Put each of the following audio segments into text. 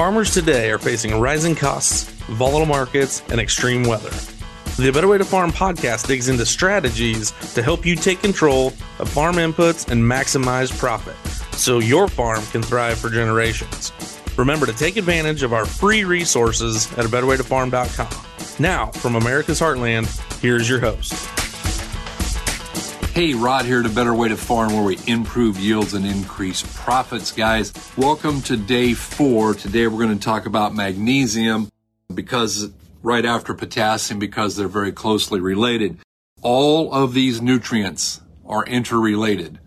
Farmers today are facing rising costs, volatile markets, and extreme weather. The Better Way to Farm podcast digs into strategies to help you take control of farm inputs and maximize profit so your farm can thrive for generations. Remember to take advantage of our free resources at a betterwaytofarm.com. Now, from America's Heartland, here's your host. Hey, Rod here to Better Way to Farm, where we improve yields and increase profits, guys. Welcome to day four. Today we're going to talk about magnesium because right after potassium, because they're very closely related. All of these nutrients are interrelated.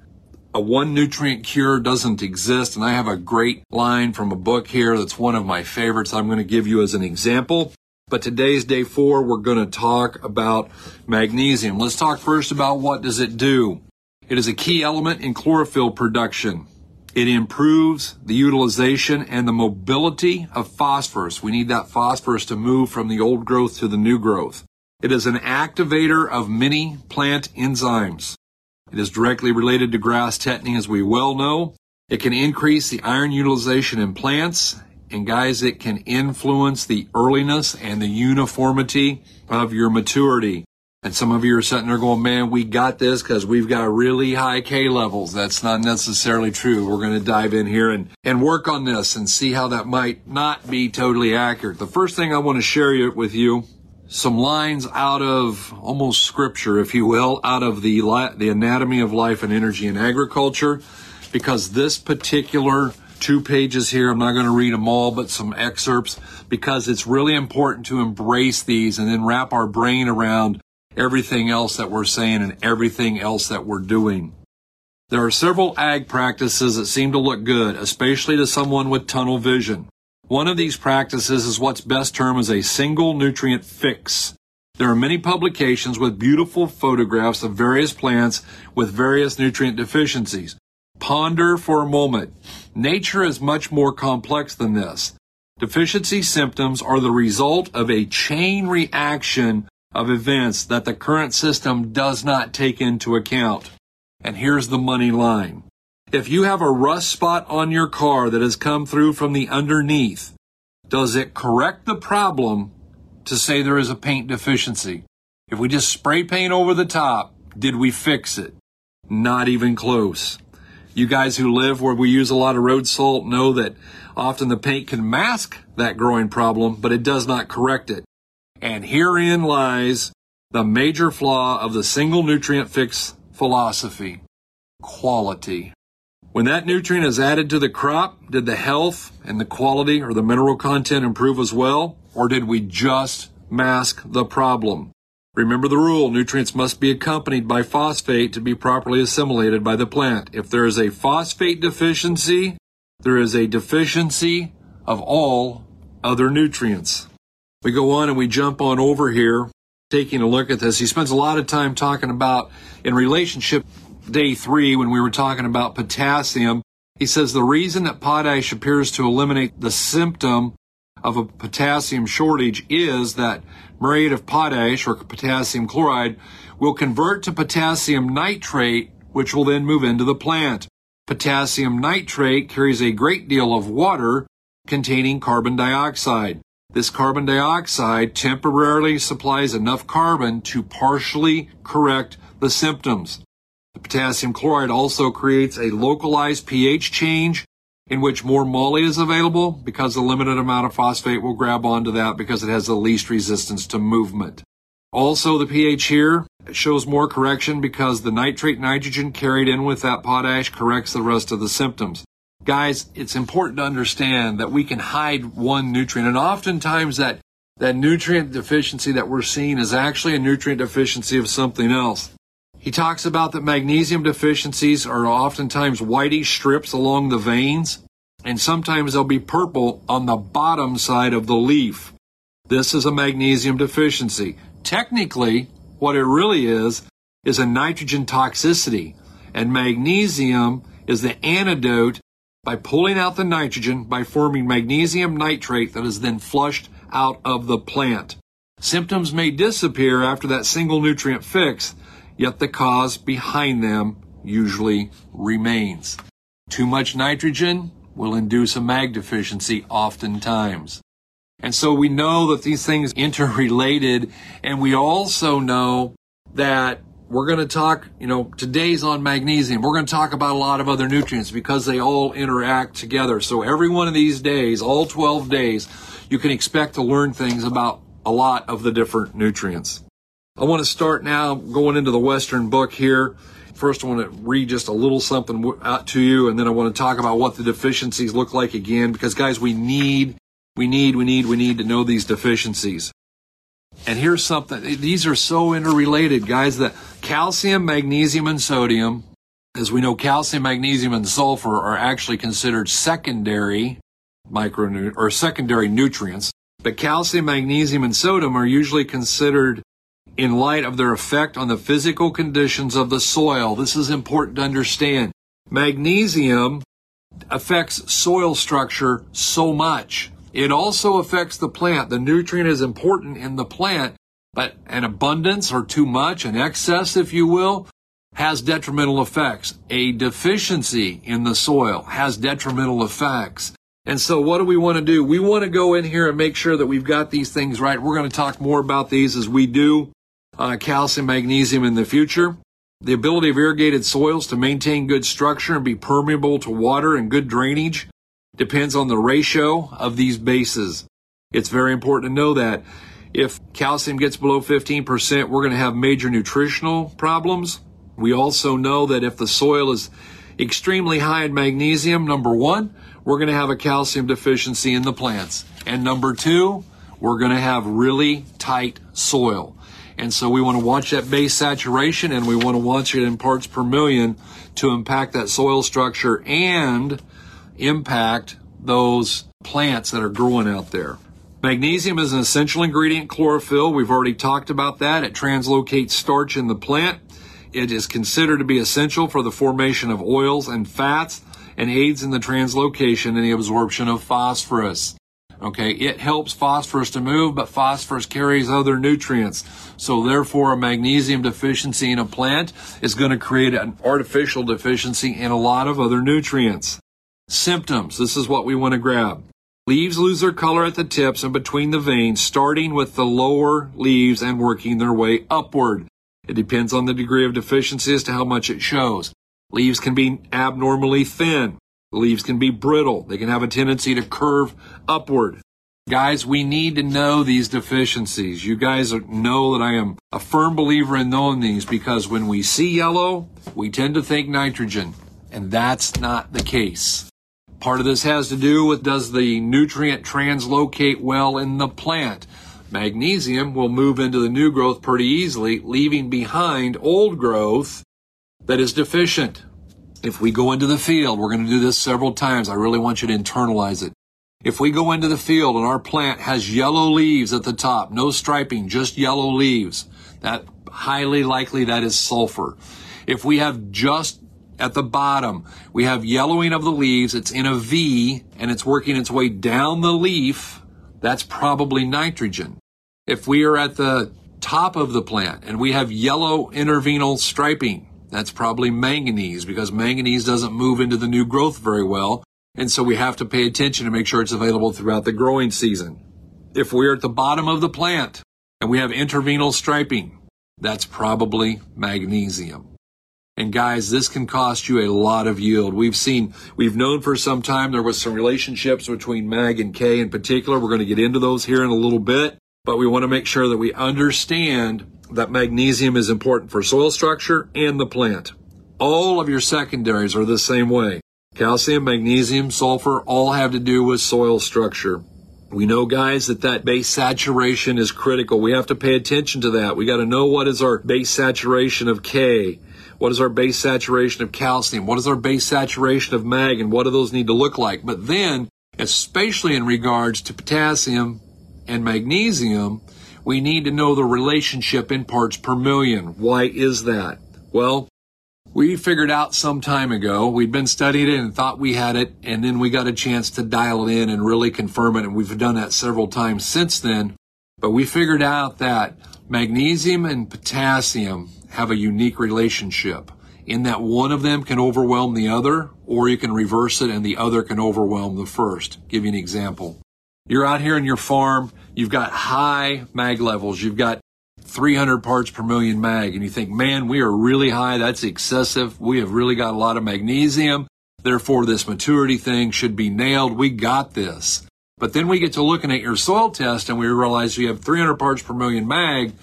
A one nutrient cure doesn't exist, and I have a great line from a book here that's one of my favorites I'm going to give you as an example. But today's day four, we're going to talk about magnesium. Let's talk first about what does it do. It is a key element in chlorophyll production. It improves the utilization and the mobility of phosphorus. We need that phosphorus to move from the old growth to the new growth. It is an activator of many plant enzymes. It is directly related to grass tetany, as we well know. It can increase the iron utilization in plants and guys, it can influence the earliness and the uniformity of your maturity. And some of you are sitting there going, man, we got this because we've got really high K levels. That's not necessarily true. We're going to dive in here and, and work on this and see how that might not be totally accurate. The first thing I want to share with you, some lines out of almost scripture, if you will, out of the, the anatomy of life and energy and agriculture, because this particular two pages here. I'm not going to read them all, but some excerpts because it's really important to embrace these and then wrap our brain around everything else that we're saying and everything else that we're doing. There are several ag practices that seem to look good, especially to someone with tunnel vision. One of these practices is what's best termed as a single nutrient fix. There are many publications with beautiful photographs of various plants with various nutrient deficiencies. Ponder for a moment. Nature is much more complex than this. Deficiency symptoms are the result of a chain reaction of events that the current system does not take into account. And here's the money line. If you have a rust spot on your car that has come through from the underneath, does it correct the problem to say there is a paint deficiency? If we just spray paint over the top, did we fix it? Not even close. You guys who live where we use a lot of road salt know that often the paint can mask that growing problem, but it does not correct it. And herein lies the major flaw of the single nutrient fix philosophy quality. When that nutrient is added to the crop, did the health and the quality or the mineral content improve as well? Or did we just mask the problem? Remember the rule, nutrients must be accompanied by phosphate to be properly assimilated by the plant. If there is a phosphate deficiency, there is a deficiency of all other nutrients. We go on and we jump on over here, taking a look at this. He spends a lot of time talking about in relationship day three when we were talking about potassium. He says the reason that potash appears to eliminate the symptom of a potassium shortage is that muriate of potash or potassium chloride will convert to potassium nitrate, which will then move into the plant. Potassium nitrate carries a great deal of water containing carbon dioxide. This carbon dioxide temporarily supplies enough carbon to partially correct the symptoms. The potassium chloride also creates a localized pH change in which more moly is available because the limited amount of phosphate will grab onto that because it has the least resistance to movement. Also, the pH here shows more correction because the nitrate nitrogen carried in with that potash corrects the rest of the symptoms. Guys, it's important to understand that we can hide one nutrient and oftentimes that that nutrient deficiency that we're seeing is actually a nutrient deficiency of something else. He talks about that magnesium deficiencies are oftentimes whitish strips along the veins, and sometimes they'll be purple on the bottom side of the leaf. This is a magnesium deficiency. Technically, what it really is, is a nitrogen toxicity, and magnesium is the antidote by pulling out the nitrogen by forming magnesium nitrate that is then flushed out of the plant. Symptoms may disappear after that single nutrient fix, yet the cause behind them usually remains. Too much nitrogen will induce a mag deficiency oftentimes. And so we know that these things interrelated and we also know that we're going to talk, you know, today's on magnesium. We're going to talk about a lot of other nutrients because they all interact together. So every one of these days, all 12 days, you can expect to learn things about a lot of the different nutrients. I want to start now going into the Western book here. First, I want to read just a little something out to you, and then I want to talk about what the deficiencies look like again, because guys, we need, we need, we need, we need to know these deficiencies. And here's something, these are so interrelated, guys, that calcium, magnesium, and sodium, as we know, calcium, magnesium, and sulfur are actually considered secondary micronutrients or secondary nutrients. But calcium, magnesium, and sodium are usually considered in light of their effect on the physical conditions of the soil. This is important to understand. Magnesium affects soil structure so much. It also affects the plant. The nutrient is important in the plant, but an abundance or too much, an excess, if you will, has detrimental effects. A deficiency in the soil has detrimental effects. And so what do we want to do? We want to go in here and make sure that we've got these things right. We're going to talk more about these as we do uh, calcium, magnesium in the future. The ability of irrigated soils to maintain good structure and be permeable to water and good drainage depends on the ratio of these bases. It's very important to know that if calcium gets below 15%, we're going to have major nutritional problems. We also know that if the soil is extremely high in magnesium, number one, we're going to have a calcium deficiency in the plants. And number two, we're going to have really tight soil. And so we want to watch that base saturation and we want to watch it in parts per million to impact that soil structure and impact those plants that are growing out there. Magnesium is an essential ingredient chlorophyll. We've already talked about that. It translocates starch in the plant. It is considered to be essential for the formation of oils and fats and aids in the translocation and the absorption of phosphorus. Okay, it helps phosphorus to move, but phosphorus carries other nutrients. So therefore, a magnesium deficiency in a plant is going to create an artificial deficiency in a lot of other nutrients. Symptoms. This is what we want to grab. Leaves lose their color at the tips and between the veins, starting with the lower leaves and working their way upward. It depends on the degree of deficiency as to how much it shows. Leaves can be abnormally thin. Leaves can be brittle. They can have a tendency to curve upward. Guys, we need to know these deficiencies. You guys know that I am a firm believer in knowing these because when we see yellow, we tend to think nitrogen, and that's not the case. Part of this has to do with does the nutrient translocate well in the plant? Magnesium will move into the new growth pretty easily, leaving behind old growth that is deficient. If we go into the field, we're going to do this several times. I really want you to internalize it. If we go into the field and our plant has yellow leaves at the top, no striping, just yellow leaves, that highly likely that is sulfur. If we have just at the bottom, we have yellowing of the leaves, it's in a V and it's working its way down the leaf, that's probably nitrogen. If we are at the top of the plant and we have yellow interveinal striping, that's probably manganese because manganese doesn't move into the new growth very well. And so we have to pay attention to make sure it's available throughout the growing season. If we're at the bottom of the plant and we have interveinal striping, that's probably magnesium. And guys, this can cost you a lot of yield. We've seen, we've known for some time there was some relationships between mag and K in particular. We're going to get into those here in a little bit, but we want to make sure that we understand that magnesium is important for soil structure and the plant. All of your secondaries are the same way. Calcium, magnesium, sulfur all have to do with soil structure. We know, guys, that that base saturation is critical. We have to pay attention to that. We got to know what is our base saturation of K. What is our base saturation of calcium? What is our base saturation of mag? And what do those need to look like? But then, especially in regards to potassium and magnesium, we need to know the relationship in parts per million. Why is that? Well, we figured out some time ago. We'd been studying it and thought we had it, and then we got a chance to dial it in and really confirm it, and we've done that several times since then. But we figured out that magnesium and potassium have a unique relationship. in that one of them can overwhelm the other, or you can reverse it and the other can overwhelm the first. give you an example. You're out here in your farm, you've got high mag levels, you've got 300 parts per million mag, and you think, man, we are really high, that's excessive, we have really got a lot of magnesium, therefore this maturity thing should be nailed, we got this. But then we get to looking at your soil test and we realize you have 300 parts per million mag,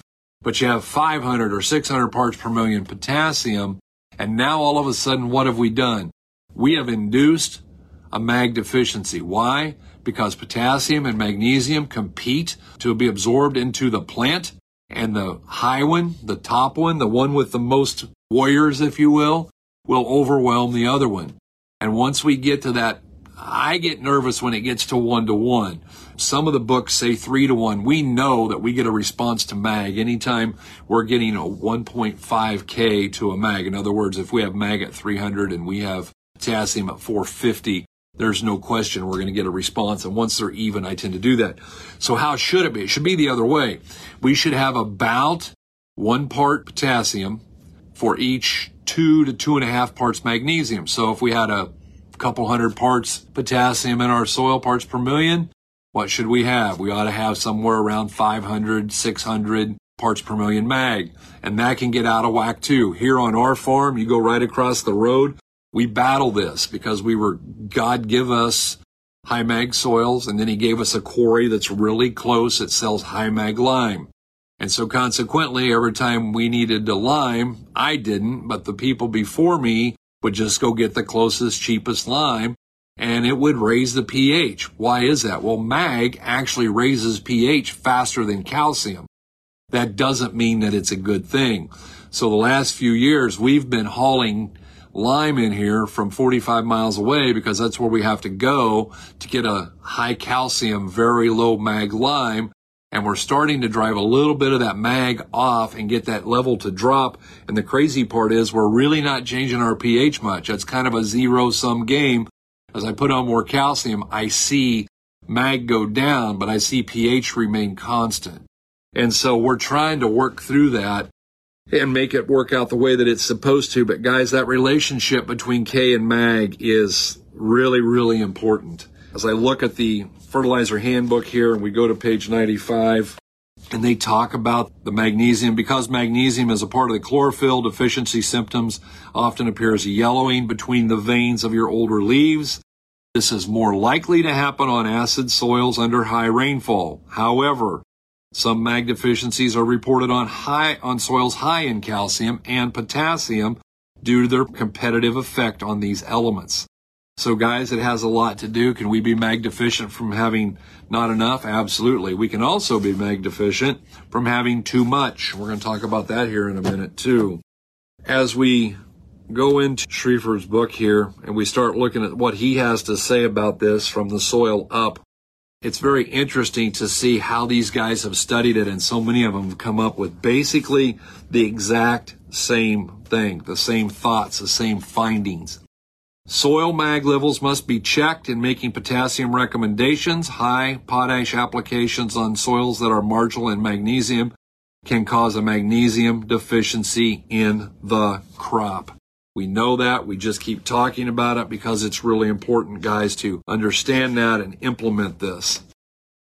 but you have 500 or 600 parts per million potassium. And now all of a sudden, what have we done? We have induced a mag deficiency. Why? Because potassium and magnesium compete to be absorbed into the plant. And the high one, the top one, the one with the most warriors, if you will, will overwhelm the other one. And once we get to that I get nervous when it gets to one to one. Some of the books say three to one. We know that we get a response to mag anytime we're getting a 1.5K to a mag. In other words, if we have mag at 300 and we have potassium at 450, there's no question we're going to get a response. And once they're even, I tend to do that. So how should it be? It should be the other way. We should have about one part potassium for each two to two and a half parts magnesium. So if we had a couple hundred parts potassium in our soil, parts per million, what should we have? We ought to have somewhere around 500, 600 parts per million mag. And that can get out of whack too. Here on our farm, you go right across the road. We battle this because we were, God give us high mag soils and then he gave us a quarry that's really close that sells high mag lime. And so consequently, every time we needed to lime, I didn't, but the people before me would just go get the closest, cheapest lime and it would raise the pH. Why is that? Well, mag actually raises pH faster than calcium. That doesn't mean that it's a good thing. So the last few years, we've been hauling lime in here from 45 miles away because that's where we have to go to get a high calcium, very low mag lime and we're starting to drive a little bit of that mag off and get that level to drop. And the crazy part is we're really not changing our pH much. It's kind of a zero sum game. As I put on more calcium, I see mag go down, but I see pH remain constant. And so we're trying to work through that and make it work out the way that it's supposed to. But guys, that relationship between K and mag is really, really important. As I look at the fertilizer handbook here and we go to page 95 and they talk about the magnesium because magnesium is a part of the chlorophyll deficiency symptoms often appears yellowing between the veins of your older leaves this is more likely to happen on acid soils under high rainfall however some mag deficiencies are reported on high on soils high in calcium and potassium due to their competitive effect on these elements so, guys, it has a lot to do. Can we be mag deficient from having not enough? Absolutely. We can also be mag deficient from having too much. We're going to talk about that here in a minute, too. As we go into Schriefer's book here and we start looking at what he has to say about this from the soil up, it's very interesting to see how these guys have studied it, and so many of them have come up with basically the exact same thing, the same thoughts, the same findings. Soil mag levels must be checked in making potassium recommendations. High potash applications on soils that are marginal in magnesium can cause a magnesium deficiency in the crop. We know that. We just keep talking about it because it's really important, guys, to understand that and implement this.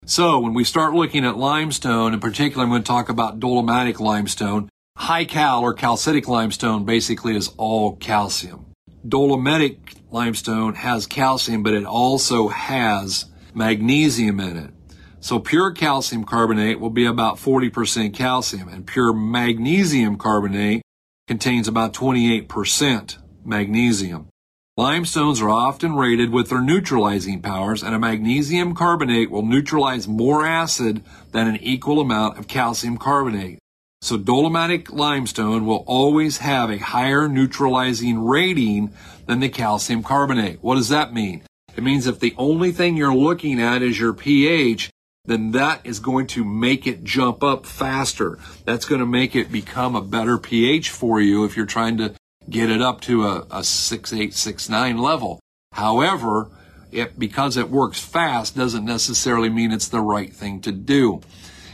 So when we start looking at limestone, in particular, I'm going to talk about dolomitic limestone. High cal or calcitic limestone basically is all calcium. Dolomitic limestone has calcium, but it also has magnesium in it. So pure calcium carbonate will be about 40% calcium and pure magnesium carbonate contains about 28% magnesium. Limestones are often rated with their neutralizing powers and a magnesium carbonate will neutralize more acid than an equal amount of calcium carbonate. So dolomitic limestone will always have a higher neutralizing rating than the calcium carbonate. What does that mean? It means if the only thing you're looking at is your pH, then that is going to make it jump up faster. That's going to make it become a better pH for you if you're trying to get it up to a, a 6869 level. However, it, because it works fast doesn't necessarily mean it's the right thing to do.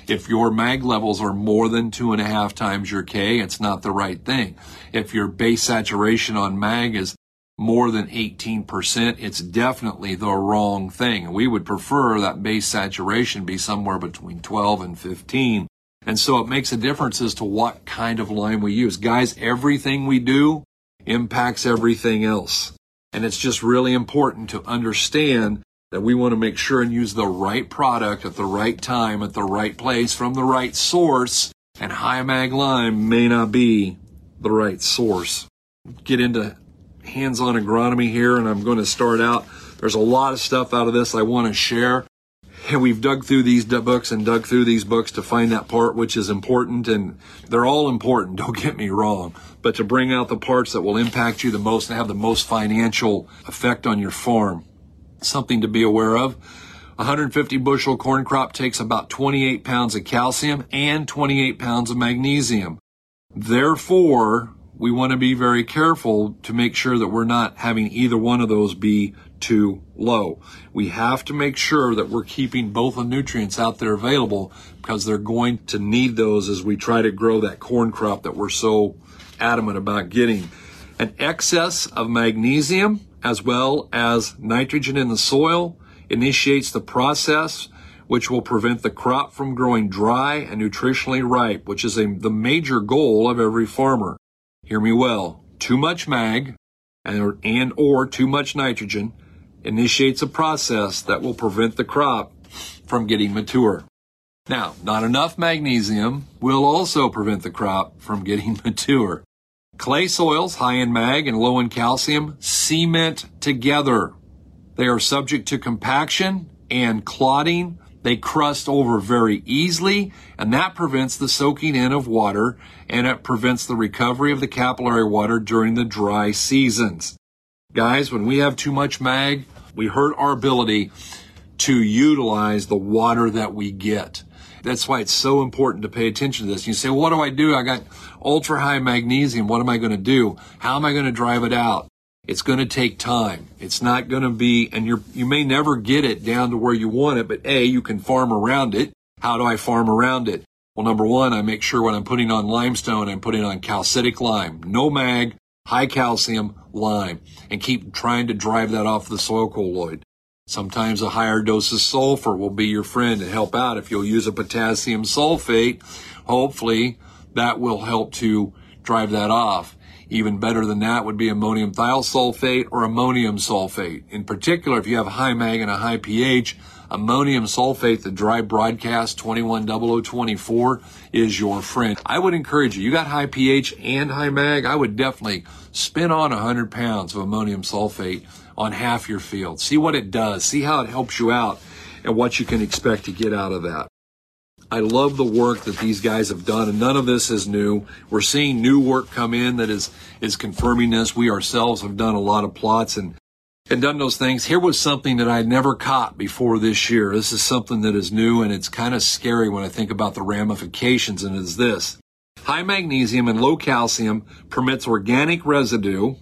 If your mag levels are more than two and a half times your K, it's not the right thing. If your base saturation on mag is more than 18%, it's definitely the wrong thing. We would prefer that base saturation be somewhere between 12 and 15. And so it makes a difference as to what kind of lime we use. Guys, everything we do impacts everything else. And it's just really important to understand that we want to make sure and use the right product at the right time, at the right place, from the right source. And high mag lime may not be the right source. Get into hands-on agronomy here and I'm going to start out. There's a lot of stuff out of this I want to share. And we've dug through these books and dug through these books to find that part which is important and they're all important, don't get me wrong. But to bring out the parts that will impact you the most and have the most financial effect on your farm. Something to be aware of. 150 bushel corn crop takes about 28 pounds of calcium and 28 pounds of magnesium. Therefore, we want to be very careful to make sure that we're not having either one of those be too low. We have to make sure that we're keeping both the nutrients out there available because they're going to need those as we try to grow that corn crop that we're so adamant about getting. An excess of magnesium as well as nitrogen in the soil initiates the process which will prevent the crop from growing dry and nutritionally ripe, which is a, the major goal of every farmer hear me well, too much mag and, and or too much nitrogen initiates a process that will prevent the crop from getting mature. Now, not enough magnesium will also prevent the crop from getting mature. Clay soils, high in mag and low in calcium, cement together. They are subject to compaction and clotting they crust over very easily, and that prevents the soaking in of water and it prevents the recovery of the capillary water during the dry seasons. Guys, when we have too much mag, we hurt our ability to utilize the water that we get. That's why it's so important to pay attention to this. You say, well, what do I do? I got ultra high magnesium. What am I going to do? How am I going to drive it out? It's going to take time. It's not going to be, and you you may never get it down to where you want it, but A, you can farm around it. How do I farm around it? Well, number one, I make sure when I'm putting on limestone, I'm putting on calcitic lime, no mag, high calcium lime, and keep trying to drive that off the soil colloid. Sometimes a higher dose of sulfur will be your friend and help out. If you'll use a potassium sulfate, hopefully that will help to drive that off. Even better than that would be ammonium thiosulfate or ammonium sulfate. In particular, if you have high mag and a high pH, ammonium sulfate, the dry broadcast 210024 is your friend. I would encourage you, you got high pH and high mag, I would definitely spin on 100 pounds of ammonium sulfate on half your field. See what it does. See how it helps you out and what you can expect to get out of that. I love the work that these guys have done, and none of this is new. We're seeing new work come in that is is confirming this. We ourselves have done a lot of plots and and done those things. Here was something that I had never caught before this year. This is something that is new, and it's kind of scary when I think about the ramifications. And it's this: high magnesium and low calcium permits organic residue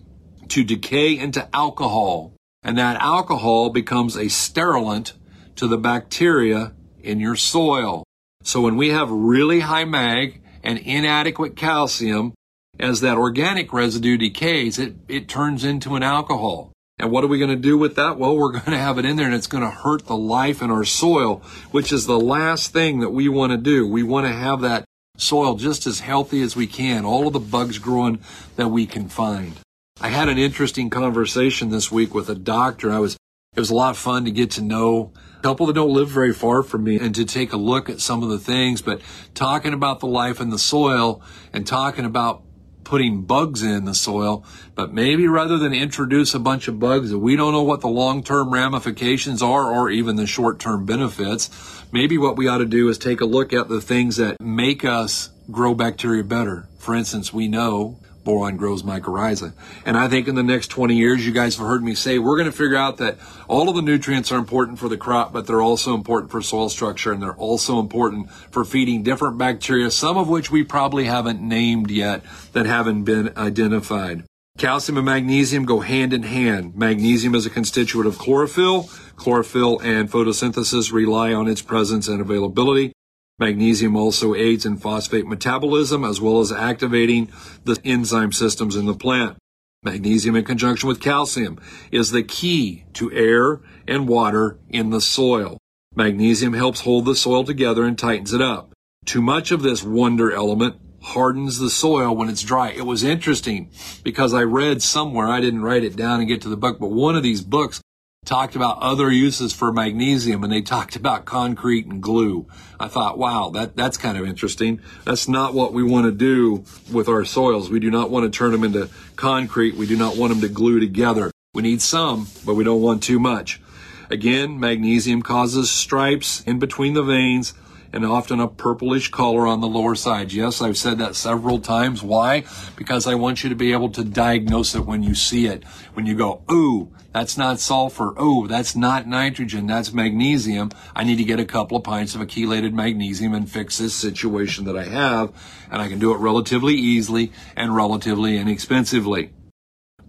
to decay into alcohol, and that alcohol becomes a sterilant to the bacteria in your soil. So when we have really high mag and inadequate calcium, as that organic residue decays, it, it turns into an alcohol. And what are we going to do with that? Well, we're going to have it in there and it's going to hurt the life in our soil, which is the last thing that we want to do. We want to have that soil just as healthy as we can, all of the bugs growing that we can find. I had an interesting conversation this week with a doctor. I was, it was a lot of fun to get to know couple that don't live very far from me and to take a look at some of the things, but talking about the life in the soil and talking about putting bugs in the soil, but maybe rather than introduce a bunch of bugs that we don't know what the long-term ramifications are or even the short-term benefits, maybe what we ought to do is take a look at the things that make us grow bacteria better. For instance, we know boron grows mycorrhiza. And I think in the next 20 years, you guys have heard me say, we're going to figure out that all of the nutrients are important for the crop, but they're also important for soil structure and they're also important for feeding different bacteria, some of which we probably haven't named yet that haven't been identified. Calcium and magnesium go hand in hand. Magnesium is a constituent of chlorophyll. Chlorophyll and photosynthesis rely on its presence and availability. Magnesium also aids in phosphate metabolism as well as activating the enzyme systems in the plant. Magnesium in conjunction with calcium is the key to air and water in the soil. Magnesium helps hold the soil together and tightens it up. Too much of this wonder element hardens the soil when it's dry. It was interesting because I read somewhere, I didn't write it down and get to the book, but one of these books talked about other uses for magnesium and they talked about concrete and glue. I thought, wow, that, that's kind of interesting. That's not what we want to do with our soils. We do not want to turn them into concrete. We do not want them to glue together. We need some, but we don't want too much. Again, magnesium causes stripes in between the veins and often a purplish color on the lower side. Yes, I've said that several times. Why? Because I want you to be able to diagnose it when you see it. When you go, ooh, that's not sulfur. Ooh, that's not nitrogen. That's magnesium. I need to get a couple of pints of a chelated magnesium and fix this situation that I have. And I can do it relatively easily and relatively inexpensively.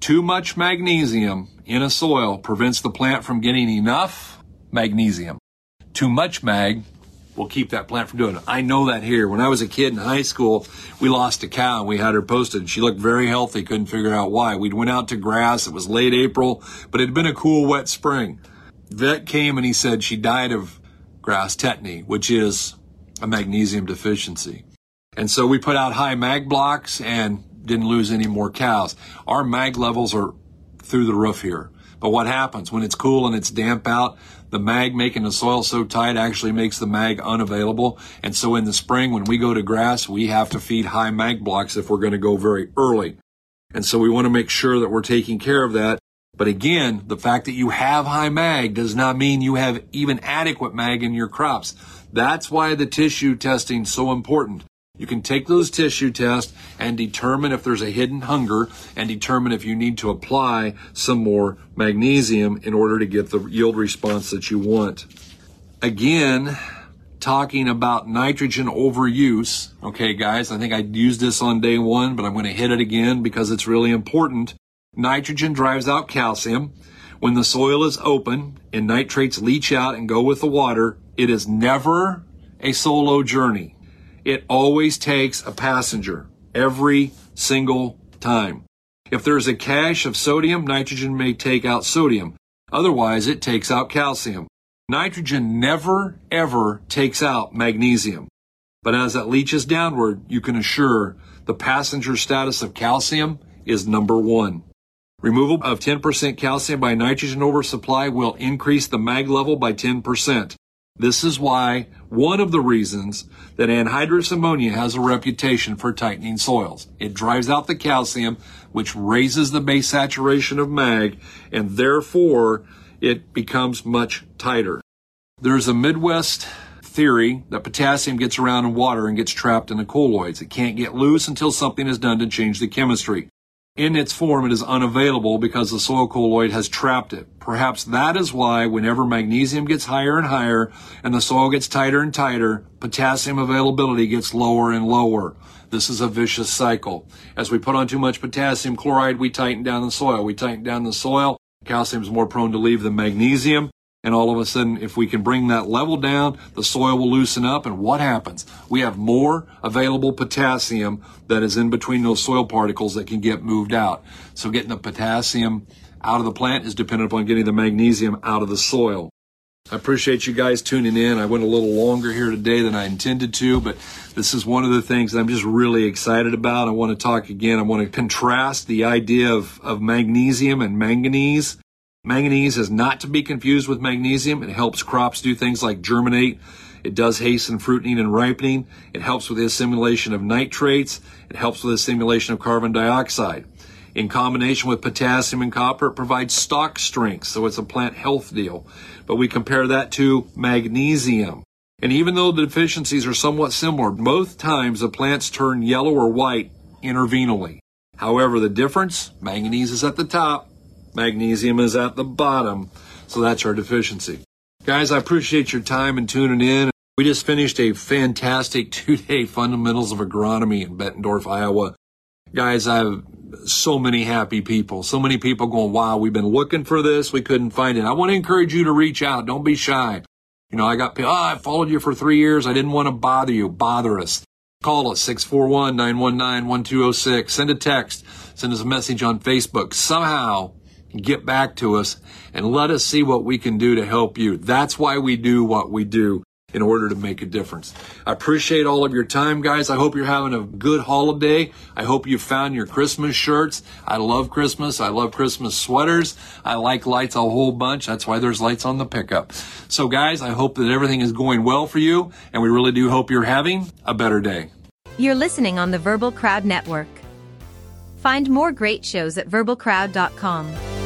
Too much magnesium in a soil prevents the plant from getting enough magnesium. Too much mag will keep that plant from doing it. I know that here. When I was a kid in high school, we lost a cow and we had her posted. She looked very healthy, couldn't figure out why. We'd went out to grass. It was late April, but it had been a cool, wet spring. Vet came and he said she died of grass tetany, which is a magnesium deficiency. And so we put out high mag blocks and didn't lose any more cows. Our mag levels are through the roof here. But what happens when it's cool and it's damp out? The mag making the soil so tight actually makes the mag unavailable. And so in the spring, when we go to grass, we have to feed high mag blocks if we're going to go very early. And so we want to make sure that we're taking care of that. But again, the fact that you have high mag does not mean you have even adequate mag in your crops. That's why the tissue testing is so important. You can take those tissue tests and determine if there's a hidden hunger and determine if you need to apply some more magnesium in order to get the yield response that you want. Again, talking about nitrogen overuse. Okay, guys, I think I used this on day one, but I'm going to hit it again because it's really important. Nitrogen drives out calcium. When the soil is open and nitrates leach out and go with the water, it is never a solo journey. It always takes a passenger every single time. If there's a cache of sodium, nitrogen may take out sodium. Otherwise, it takes out calcium. Nitrogen never, ever takes out magnesium. But as it leaches downward, you can assure the passenger status of calcium is number one. Removal of 10% calcium by nitrogen oversupply will increase the mag level by 10%. This is why one of the reasons that anhydrous ammonia has a reputation for tightening soils. It drives out the calcium, which raises the base saturation of mag, and therefore it becomes much tighter. There's a Midwest theory that potassium gets around in water and gets trapped in the colloids. It can't get loose until something is done to change the chemistry in its form, it is unavailable because the soil colloid has trapped it. Perhaps that is why whenever magnesium gets higher and higher and the soil gets tighter and tighter, potassium availability gets lower and lower. This is a vicious cycle. As we put on too much potassium chloride, we tighten down the soil. We tighten down the soil. Calcium is more prone to leave than magnesium. And all of a sudden, if we can bring that level down, the soil will loosen up. And what happens? We have more available potassium that is in between those soil particles that can get moved out. So getting the potassium out of the plant is dependent upon getting the magnesium out of the soil. I appreciate you guys tuning in. I went a little longer here today than I intended to, but this is one of the things that I'm just really excited about. I want to talk again. I want to contrast the idea of, of magnesium and manganese Manganese is not to be confused with magnesium. It helps crops do things like germinate. It does hasten fruiting and ripening. It helps with the assimilation of nitrates. It helps with the assimilation of carbon dioxide. In combination with potassium and copper, it provides stalk strength, so it's a plant health deal. But we compare that to magnesium. And even though the deficiencies are somewhat similar, both times the plants turn yellow or white interveinally. However, the difference, manganese is at the top, Magnesium is at the bottom, so that's our deficiency. Guys, I appreciate your time and tuning in. We just finished a fantastic two day fundamentals of agronomy in Bettendorf, Iowa. Guys, I have so many happy people, so many people going, wow, we've been looking for this. We couldn't find it. I want to encourage you to reach out. Don't be shy. You know, I got, oh, I followed you for three years. I didn't want to bother you. Bother us. Call us 641-919-1206. Send a text. Send us a message on Facebook. Somehow get back to us and let us see what we can do to help you. That's why we do what we do in order to make a difference. I appreciate all of your time, guys. I hope you're having a good holiday. I hope you found your Christmas shirts. I love Christmas. I love Christmas sweaters. I like lights a whole bunch. That's why there's lights on the pickup. So, guys, I hope that everything is going well for you, and we really do hope you're having a better day. You're listening on the Verbal Crowd Network. Find more great shows at verbalcrowd.com.